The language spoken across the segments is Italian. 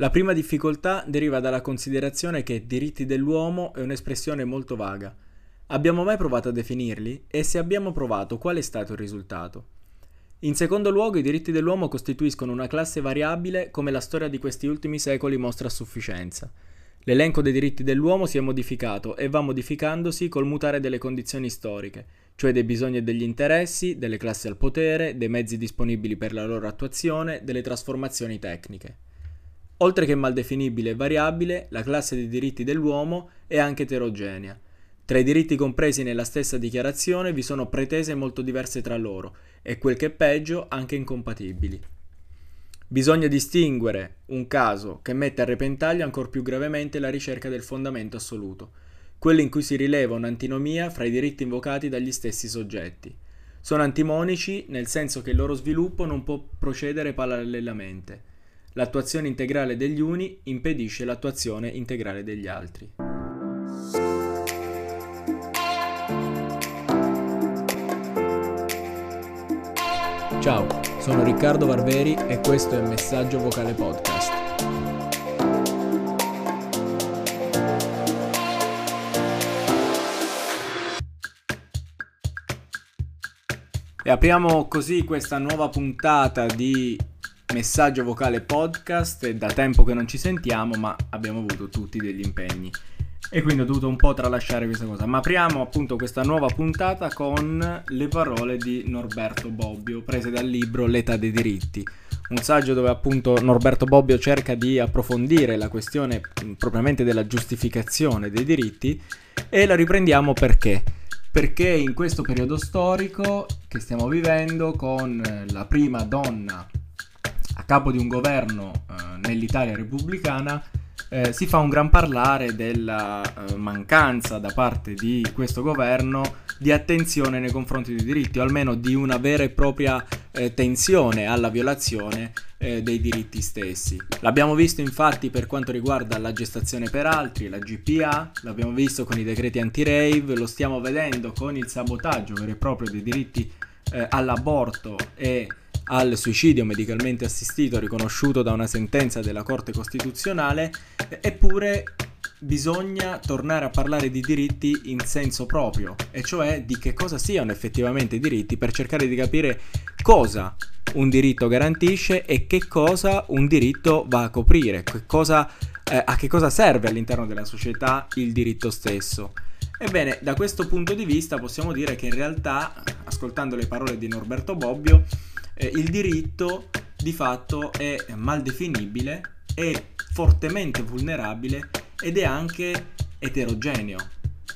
La prima difficoltà deriva dalla considerazione che diritti dell'uomo è un'espressione molto vaga. Abbiamo mai provato a definirli? E se abbiamo provato, qual è stato il risultato? In secondo luogo, i diritti dell'uomo costituiscono una classe variabile come la storia di questi ultimi secoli mostra a sufficienza. L'elenco dei diritti dell'uomo si è modificato e va modificandosi col mutare delle condizioni storiche, cioè dei bisogni e degli interessi, delle classi al potere, dei mezzi disponibili per la loro attuazione, delle trasformazioni tecniche. Oltre che mal definibile e variabile, la classe dei diritti dell'uomo è anche eterogenea. Tra i diritti compresi nella stessa dichiarazione vi sono pretese molto diverse tra loro e quel che è peggio anche incompatibili. Bisogna distinguere un caso che mette a repentaglio ancor più gravemente la ricerca del fondamento assoluto, quello in cui si rileva un'antinomia fra i diritti invocati dagli stessi soggetti. Sono antimonici nel senso che il loro sviluppo non può procedere parallelamente. L'attuazione integrale degli uni impedisce l'attuazione integrale degli altri. Ciao, sono Riccardo Barberi e questo è Messaggio Vocale Podcast. E apriamo così questa nuova puntata di Messaggio Vocale Podcast. È da tempo che non ci sentiamo, ma abbiamo avuto tutti degli impegni. E quindi ho dovuto un po' tralasciare questa cosa. Ma apriamo appunto questa nuova puntata con le parole di Norberto Bobbio, prese dal libro L'età dei diritti. Un saggio dove appunto Norberto Bobbio cerca di approfondire la questione propriamente della giustificazione dei diritti e la riprendiamo perché? Perché in questo periodo storico che stiamo vivendo con la prima donna a capo di un governo eh, nell'Italia repubblicana eh, si fa un gran parlare della eh, mancanza da parte di questo governo di attenzione nei confronti dei diritti, o almeno di una vera e propria eh, tensione alla violazione eh, dei diritti stessi. L'abbiamo visto infatti per quanto riguarda la gestazione per altri, la GPA, l'abbiamo visto con i decreti anti-rave, lo stiamo vedendo con il sabotaggio vero e proprio dei diritti eh, all'aborto e al suicidio medicalmente assistito riconosciuto da una sentenza della Corte Costituzionale, eppure bisogna tornare a parlare di diritti in senso proprio, e cioè di che cosa siano effettivamente i diritti per cercare di capire cosa un diritto garantisce e che cosa un diritto va a coprire, che cosa, eh, a che cosa serve all'interno della società il diritto stesso. Ebbene, da questo punto di vista possiamo dire che in realtà, ascoltando le parole di Norberto Bobbio, eh, il diritto di fatto è mal definibile, è fortemente vulnerabile ed è anche eterogeneo,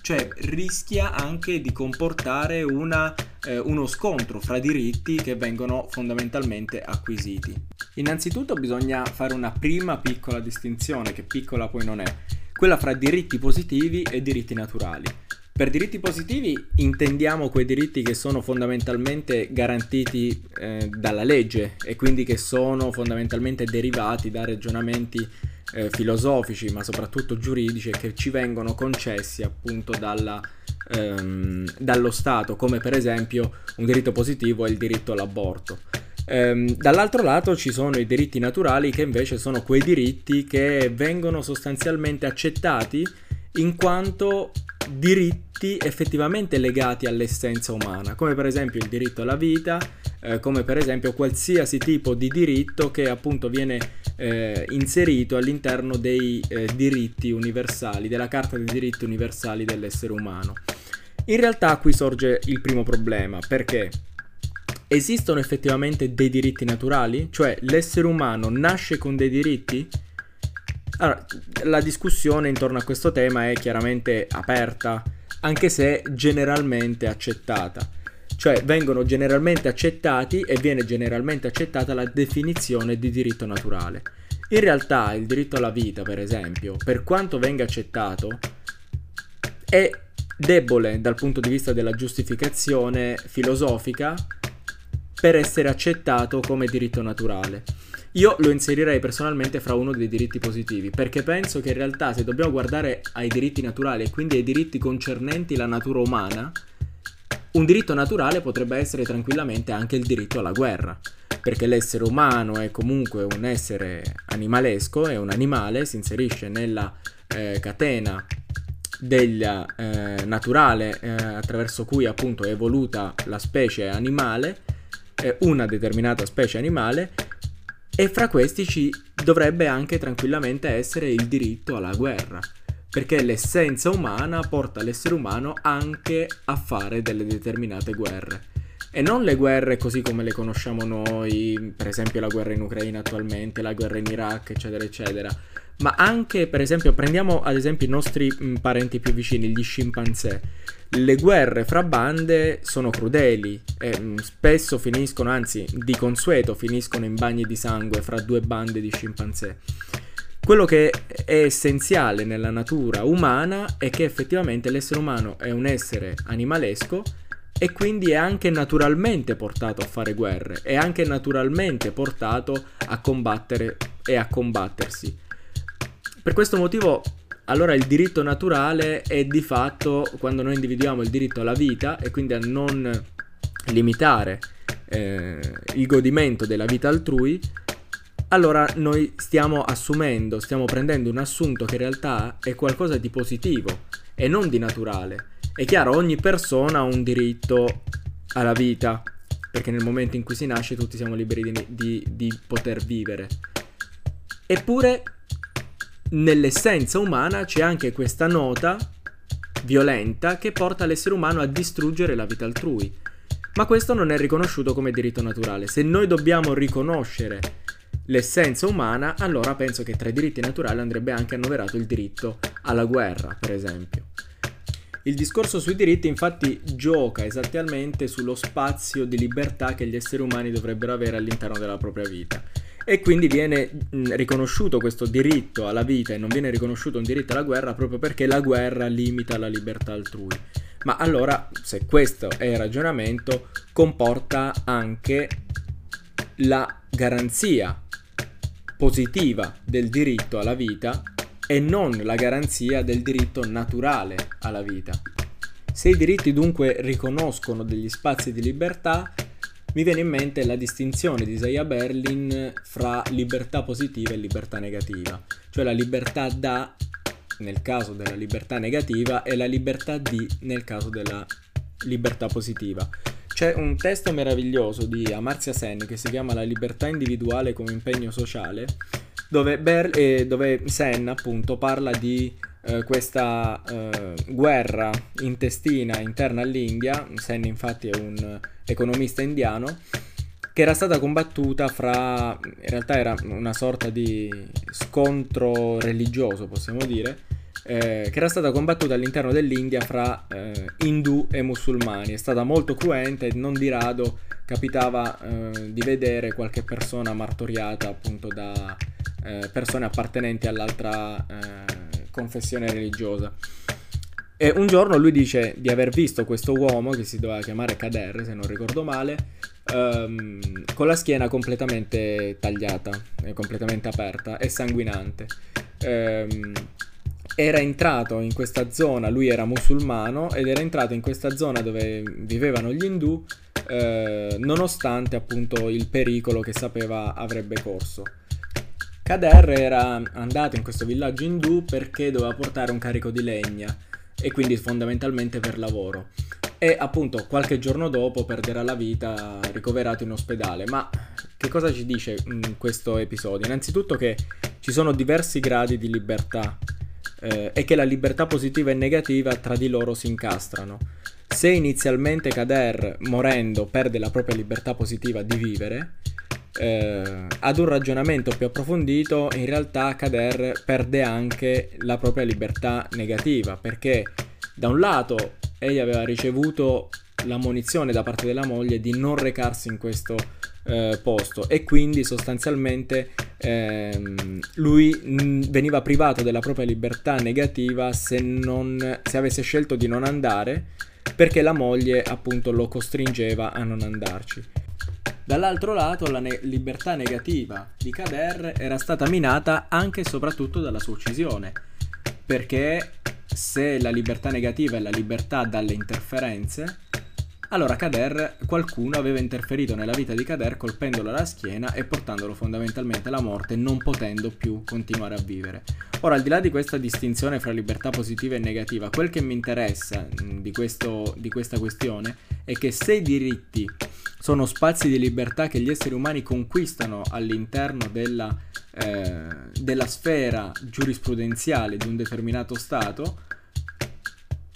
cioè rischia anche di comportare una, eh, uno scontro fra diritti che vengono fondamentalmente acquisiti. Innanzitutto bisogna fare una prima piccola distinzione, che piccola poi non è, quella fra diritti positivi e diritti naturali. Per diritti positivi intendiamo quei diritti che sono fondamentalmente garantiti eh, dalla legge e quindi che sono fondamentalmente derivati da ragionamenti eh, filosofici ma soprattutto giuridici e che ci vengono concessi appunto dalla, ehm, dallo Stato come per esempio un diritto positivo è il diritto all'aborto. Ehm, dall'altro lato ci sono i diritti naturali che invece sono quei diritti che vengono sostanzialmente accettati in quanto diritti effettivamente legati all'essenza umana, come per esempio il diritto alla vita, eh, come per esempio qualsiasi tipo di diritto che appunto viene eh, inserito all'interno dei eh, diritti universali, della Carta dei diritti universali dell'essere umano. In realtà qui sorge il primo problema, perché esistono effettivamente dei diritti naturali? Cioè l'essere umano nasce con dei diritti? Allora, la discussione intorno a questo tema è chiaramente aperta, anche se generalmente accettata. Cioè vengono generalmente accettati e viene generalmente accettata la definizione di diritto naturale. In realtà il diritto alla vita, per esempio, per quanto venga accettato, è debole dal punto di vista della giustificazione filosofica per essere accettato come diritto naturale. Io lo inserirei personalmente fra uno dei diritti positivi, perché penso che in realtà se dobbiamo guardare ai diritti naturali e quindi ai diritti concernenti la natura umana, un diritto naturale potrebbe essere tranquillamente anche il diritto alla guerra. perché l'essere umano è comunque un essere animalesco, è un animale, si inserisce nella eh, catena del eh, naturale eh, attraverso cui appunto è evoluta la specie animale, eh, una determinata specie animale, e fra questi ci dovrebbe anche tranquillamente essere il diritto alla guerra, perché l'essenza umana porta l'essere umano anche a fare delle determinate guerre. E non le guerre così come le conosciamo noi, per esempio la guerra in Ucraina attualmente, la guerra in Iraq, eccetera, eccetera, ma anche, per esempio, prendiamo ad esempio i nostri mh, parenti più vicini, gli scimpanzé. Le guerre fra bande sono crudeli e mh, spesso finiscono, anzi di consueto finiscono in bagni di sangue fra due bande di scimpanzé. Quello che è essenziale nella natura umana è che effettivamente l'essere umano è un essere animalesco e quindi è anche naturalmente portato a fare guerre, è anche naturalmente portato a combattere e a combattersi. Per questo motivo, allora il diritto naturale è di fatto quando noi individuiamo il diritto alla vita e quindi a non limitare eh, il godimento della vita altrui, allora noi stiamo assumendo, stiamo prendendo un assunto che in realtà è qualcosa di positivo e non di naturale. È chiaro, ogni persona ha un diritto alla vita, perché nel momento in cui si nasce tutti siamo liberi di, di, di poter vivere. Eppure, nell'essenza umana c'è anche questa nota violenta che porta l'essere umano a distruggere la vita altrui. Ma questo non è riconosciuto come diritto naturale. Se noi dobbiamo riconoscere l'essenza umana, allora penso che tra i diritti naturali andrebbe anche annoverato il diritto alla guerra, per esempio. Il discorso sui diritti infatti gioca esattamente sullo spazio di libertà che gli esseri umani dovrebbero avere all'interno della propria vita. E quindi viene mh, riconosciuto questo diritto alla vita e non viene riconosciuto un diritto alla guerra proprio perché la guerra limita la libertà altrui. Ma allora, se questo è il ragionamento, comporta anche la garanzia positiva del diritto alla vita e non la garanzia del diritto naturale alla vita. Se i diritti dunque riconoscono degli spazi di libertà, mi viene in mente la distinzione di Isaiah Berlin fra libertà positiva e libertà negativa, cioè la libertà da nel caso della libertà negativa e la libertà di nel caso della libertà positiva. C'è un testo meraviglioso di Amartya Sen che si chiama La libertà individuale come impegno sociale dove, Ber- eh, dove Sen appunto parla di eh, questa eh, guerra intestina interna all'India, Sen infatti è un economista indiano, che era stata combattuta fra, in realtà era una sorta di scontro religioso possiamo dire, eh, che era stata combattuta all'interno dell'India fra eh, indù e musulmani. È stata molto cruenta e non di rado capitava eh, di vedere qualche persona martoriata appunto da eh, persone appartenenti all'altra eh, confessione religiosa. E un giorno lui dice di aver visto questo uomo che si doveva chiamare Kader, se non ricordo male, um, con la schiena completamente tagliata, completamente aperta e sanguinante. Um, era entrato in questa zona, lui era musulmano ed era entrato in questa zona dove vivevano gli indù eh, nonostante appunto il pericolo che sapeva avrebbe corso. Kader era andato in questo villaggio indù perché doveva portare un carico di legna e quindi fondamentalmente per lavoro. E appunto qualche giorno dopo perderà la vita ricoverato in ospedale. Ma che cosa ci dice in questo episodio? Innanzitutto che ci sono diversi gradi di libertà eh, e che la libertà positiva e negativa tra di loro si incastrano. Se inizialmente Kader, morendo, perde la propria libertà positiva di vivere, eh, ad un ragionamento più approfondito, in realtà Kader perde anche la propria libertà negativa, perché da un lato egli aveva ricevuto la munizione da parte della moglie di non recarsi in questo eh, posto e quindi sostanzialmente ehm, lui n- veniva privato della propria libertà negativa se, non, se avesse scelto di non andare perché la moglie appunto lo costringeva a non andarci. Dall'altro lato la ne- libertà negativa di Kader era stata minata anche e soprattutto dalla sua uccisione, perché se la libertà negativa è la libertà dalle interferenze, allora Kader, qualcuno aveva interferito nella vita di Kader colpendolo alla schiena e portandolo fondamentalmente alla morte, non potendo più continuare a vivere. Ora, al di là di questa distinzione fra libertà positiva e negativa, quel che mi interessa di, questo, di questa questione è che se i diritti sono spazi di libertà che gli esseri umani conquistano all'interno della, eh, della sfera giurisprudenziale di un determinato Stato,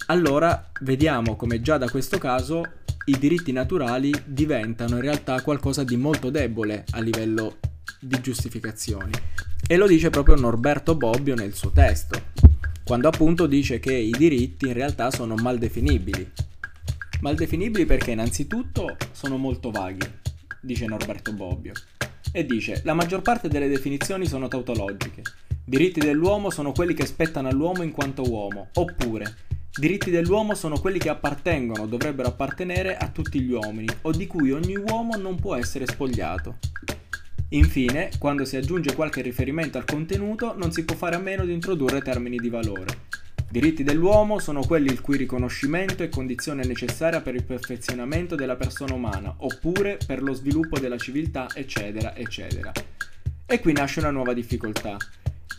allora vediamo come già da questo caso i diritti naturali diventano in realtà qualcosa di molto debole a livello di giustificazioni. E lo dice proprio Norberto Bobbio nel suo testo, quando appunto dice che i diritti in realtà sono mal definibili. Mal definibili perché innanzitutto sono molto vaghi, dice Norberto Bobbio, e dice la maggior parte delle definizioni sono tautologiche. Diritti dell'uomo sono quelli che spettano all'uomo in quanto uomo, oppure Diritti dell'uomo sono quelli che appartengono dovrebbero appartenere a tutti gli uomini o di cui ogni uomo non può essere spogliato. Infine, quando si aggiunge qualche riferimento al contenuto, non si può fare a meno di introdurre termini di valore. Diritti dell'uomo sono quelli il cui riconoscimento è condizione necessaria per il perfezionamento della persona umana, oppure per lo sviluppo della civiltà, eccetera, eccetera. E qui nasce una nuova difficoltà.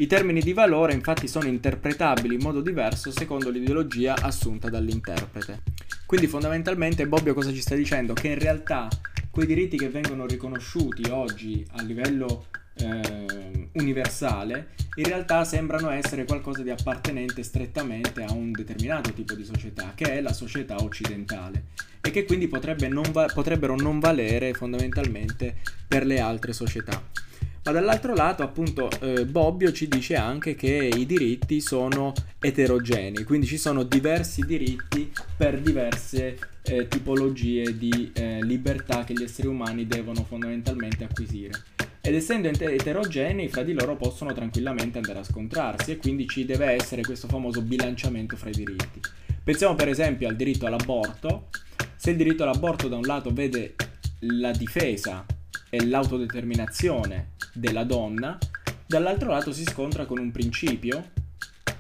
I termini di valore infatti sono interpretabili in modo diverso secondo l'ideologia assunta dall'interprete. Quindi fondamentalmente Bobbio cosa ci sta dicendo? Che in realtà quei diritti che vengono riconosciuti oggi a livello eh, universale in realtà sembrano essere qualcosa di appartenente strettamente a un determinato tipo di società, che è la società occidentale, e che quindi potrebbe non va- potrebbero non valere fondamentalmente per le altre società. Ma dall'altro lato, appunto, eh, Bobbio ci dice anche che i diritti sono eterogenei, quindi ci sono diversi diritti per diverse eh, tipologie di eh, libertà che gli esseri umani devono fondamentalmente acquisire. Ed essendo eterogenei, fra di loro possono tranquillamente andare a scontrarsi e quindi ci deve essere questo famoso bilanciamento fra i diritti. Pensiamo per esempio al diritto all'aborto. Se il diritto all'aborto da un lato vede la difesa e l'autodeterminazione della donna, dall'altro lato si scontra con un principio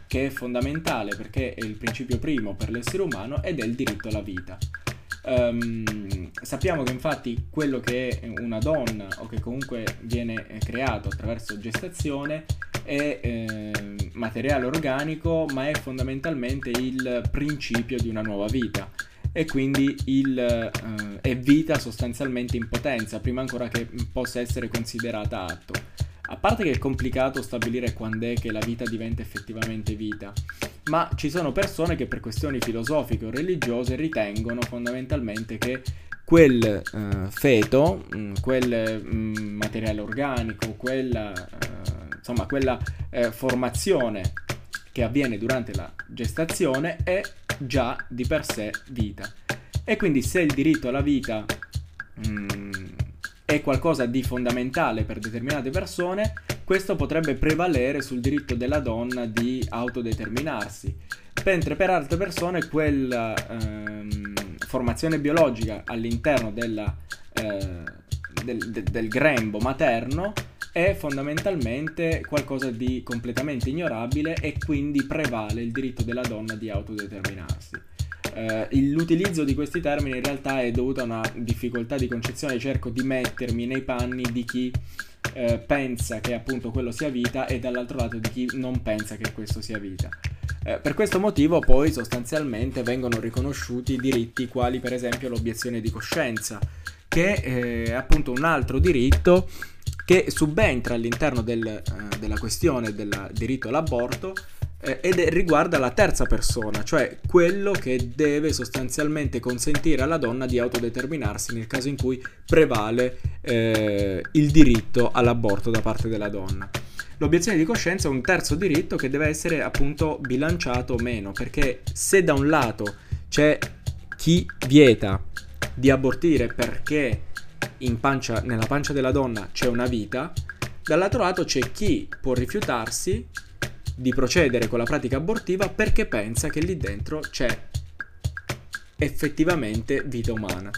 che è fondamentale perché è il principio primo per l'essere umano ed è il diritto alla vita. Um, sappiamo che infatti quello che è una donna o che comunque viene creato attraverso gestazione è eh, materiale organico ma è fondamentalmente il principio di una nuova vita e quindi il, eh, è vita sostanzialmente in potenza prima ancora che possa essere considerata atto. A parte che è complicato stabilire quando è che la vita diventa effettivamente vita, ma ci sono persone che per questioni filosofiche o religiose ritengono fondamentalmente che quel eh, feto, mm, quel mh, mm, materiale organico, quella, eh, insomma, quella formazione che avviene durante la gestazione è già di per sé vita. E quindi se il diritto alla vita mh, mm, è qualcosa di fondamentale per determinate persone, questo potrebbe prevalere sul diritto della donna di autodeterminarsi, mentre per altre persone quella ehm, formazione biologica all'interno della, eh, del, de, del grembo materno è fondamentalmente qualcosa di completamente ignorabile e quindi prevale il diritto della donna di autodeterminarsi. Eh, l'utilizzo di questi termini in realtà è dovuto a una difficoltà di concezione, cerco di mettermi nei panni di chi eh, pensa che appunto quello sia vita e dall'altro lato di chi non pensa che questo sia vita. Eh, per questo motivo poi sostanzialmente vengono riconosciuti diritti quali per esempio l'obiezione di coscienza, che è appunto un altro diritto che subentra all'interno del, eh, della questione del diritto all'aborto eh, ed è, riguarda la terza persona, cioè quello che deve sostanzialmente consentire alla donna di autodeterminarsi nel caso in cui prevale eh, il diritto all'aborto da parte della donna. L'obiezione di coscienza è un terzo diritto che deve essere appunto bilanciato o meno, perché se da un lato c'è chi vieta di abortire perché pancia, nella pancia della donna c'è una vita, dall'altro lato c'è chi può rifiutarsi di procedere con la pratica abortiva perché pensa che lì dentro c'è effettivamente vita umana.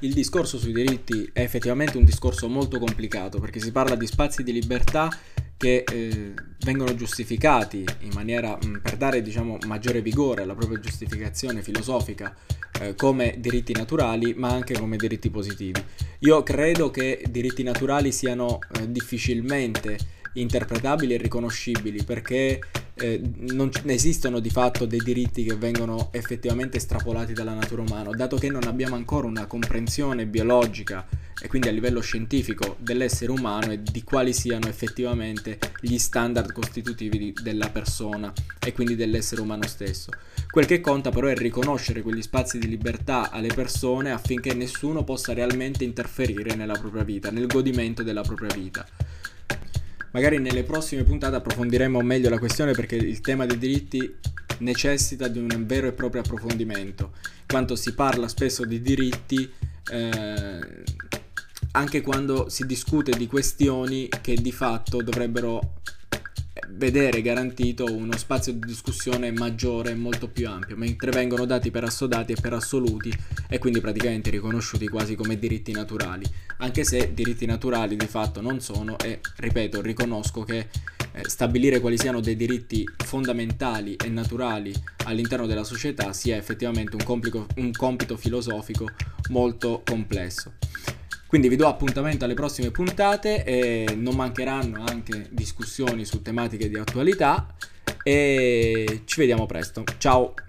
Il discorso sui diritti è effettivamente un discorso molto complicato perché si parla di spazi di libertà che eh, vengono giustificati in maniera mh, per dare diciamo maggiore vigore alla propria giustificazione filosofica eh, come diritti naturali ma anche come diritti positivi. Io credo che diritti naturali siano eh, difficilmente interpretabili e riconoscibili perché eh, non esistono di fatto dei diritti che vengono effettivamente estrapolati dalla natura umana, dato che non abbiamo ancora una comprensione biologica e quindi a livello scientifico dell'essere umano e di quali siano effettivamente gli standard costitutivi di, della persona e quindi dell'essere umano stesso. Quel che conta però è riconoscere quegli spazi di libertà alle persone affinché nessuno possa realmente interferire nella propria vita, nel godimento della propria vita. Magari nelle prossime puntate approfondiremo meglio la questione perché il tema dei diritti necessita di un vero e proprio approfondimento, quanto si parla spesso di diritti eh, anche quando si discute di questioni che di fatto dovrebbero vedere garantito uno spazio di discussione maggiore e molto più ampio, mentre vengono dati per assodati e per assoluti e quindi praticamente riconosciuti quasi come diritti naturali, anche se diritti naturali di fatto non sono e ripeto, riconosco che eh, stabilire quali siano dei diritti fondamentali e naturali all'interno della società sia effettivamente un, complico, un compito filosofico molto complesso. Quindi vi do appuntamento alle prossime puntate e non mancheranno anche discussioni su tematiche di attualità e ci vediamo presto. Ciao!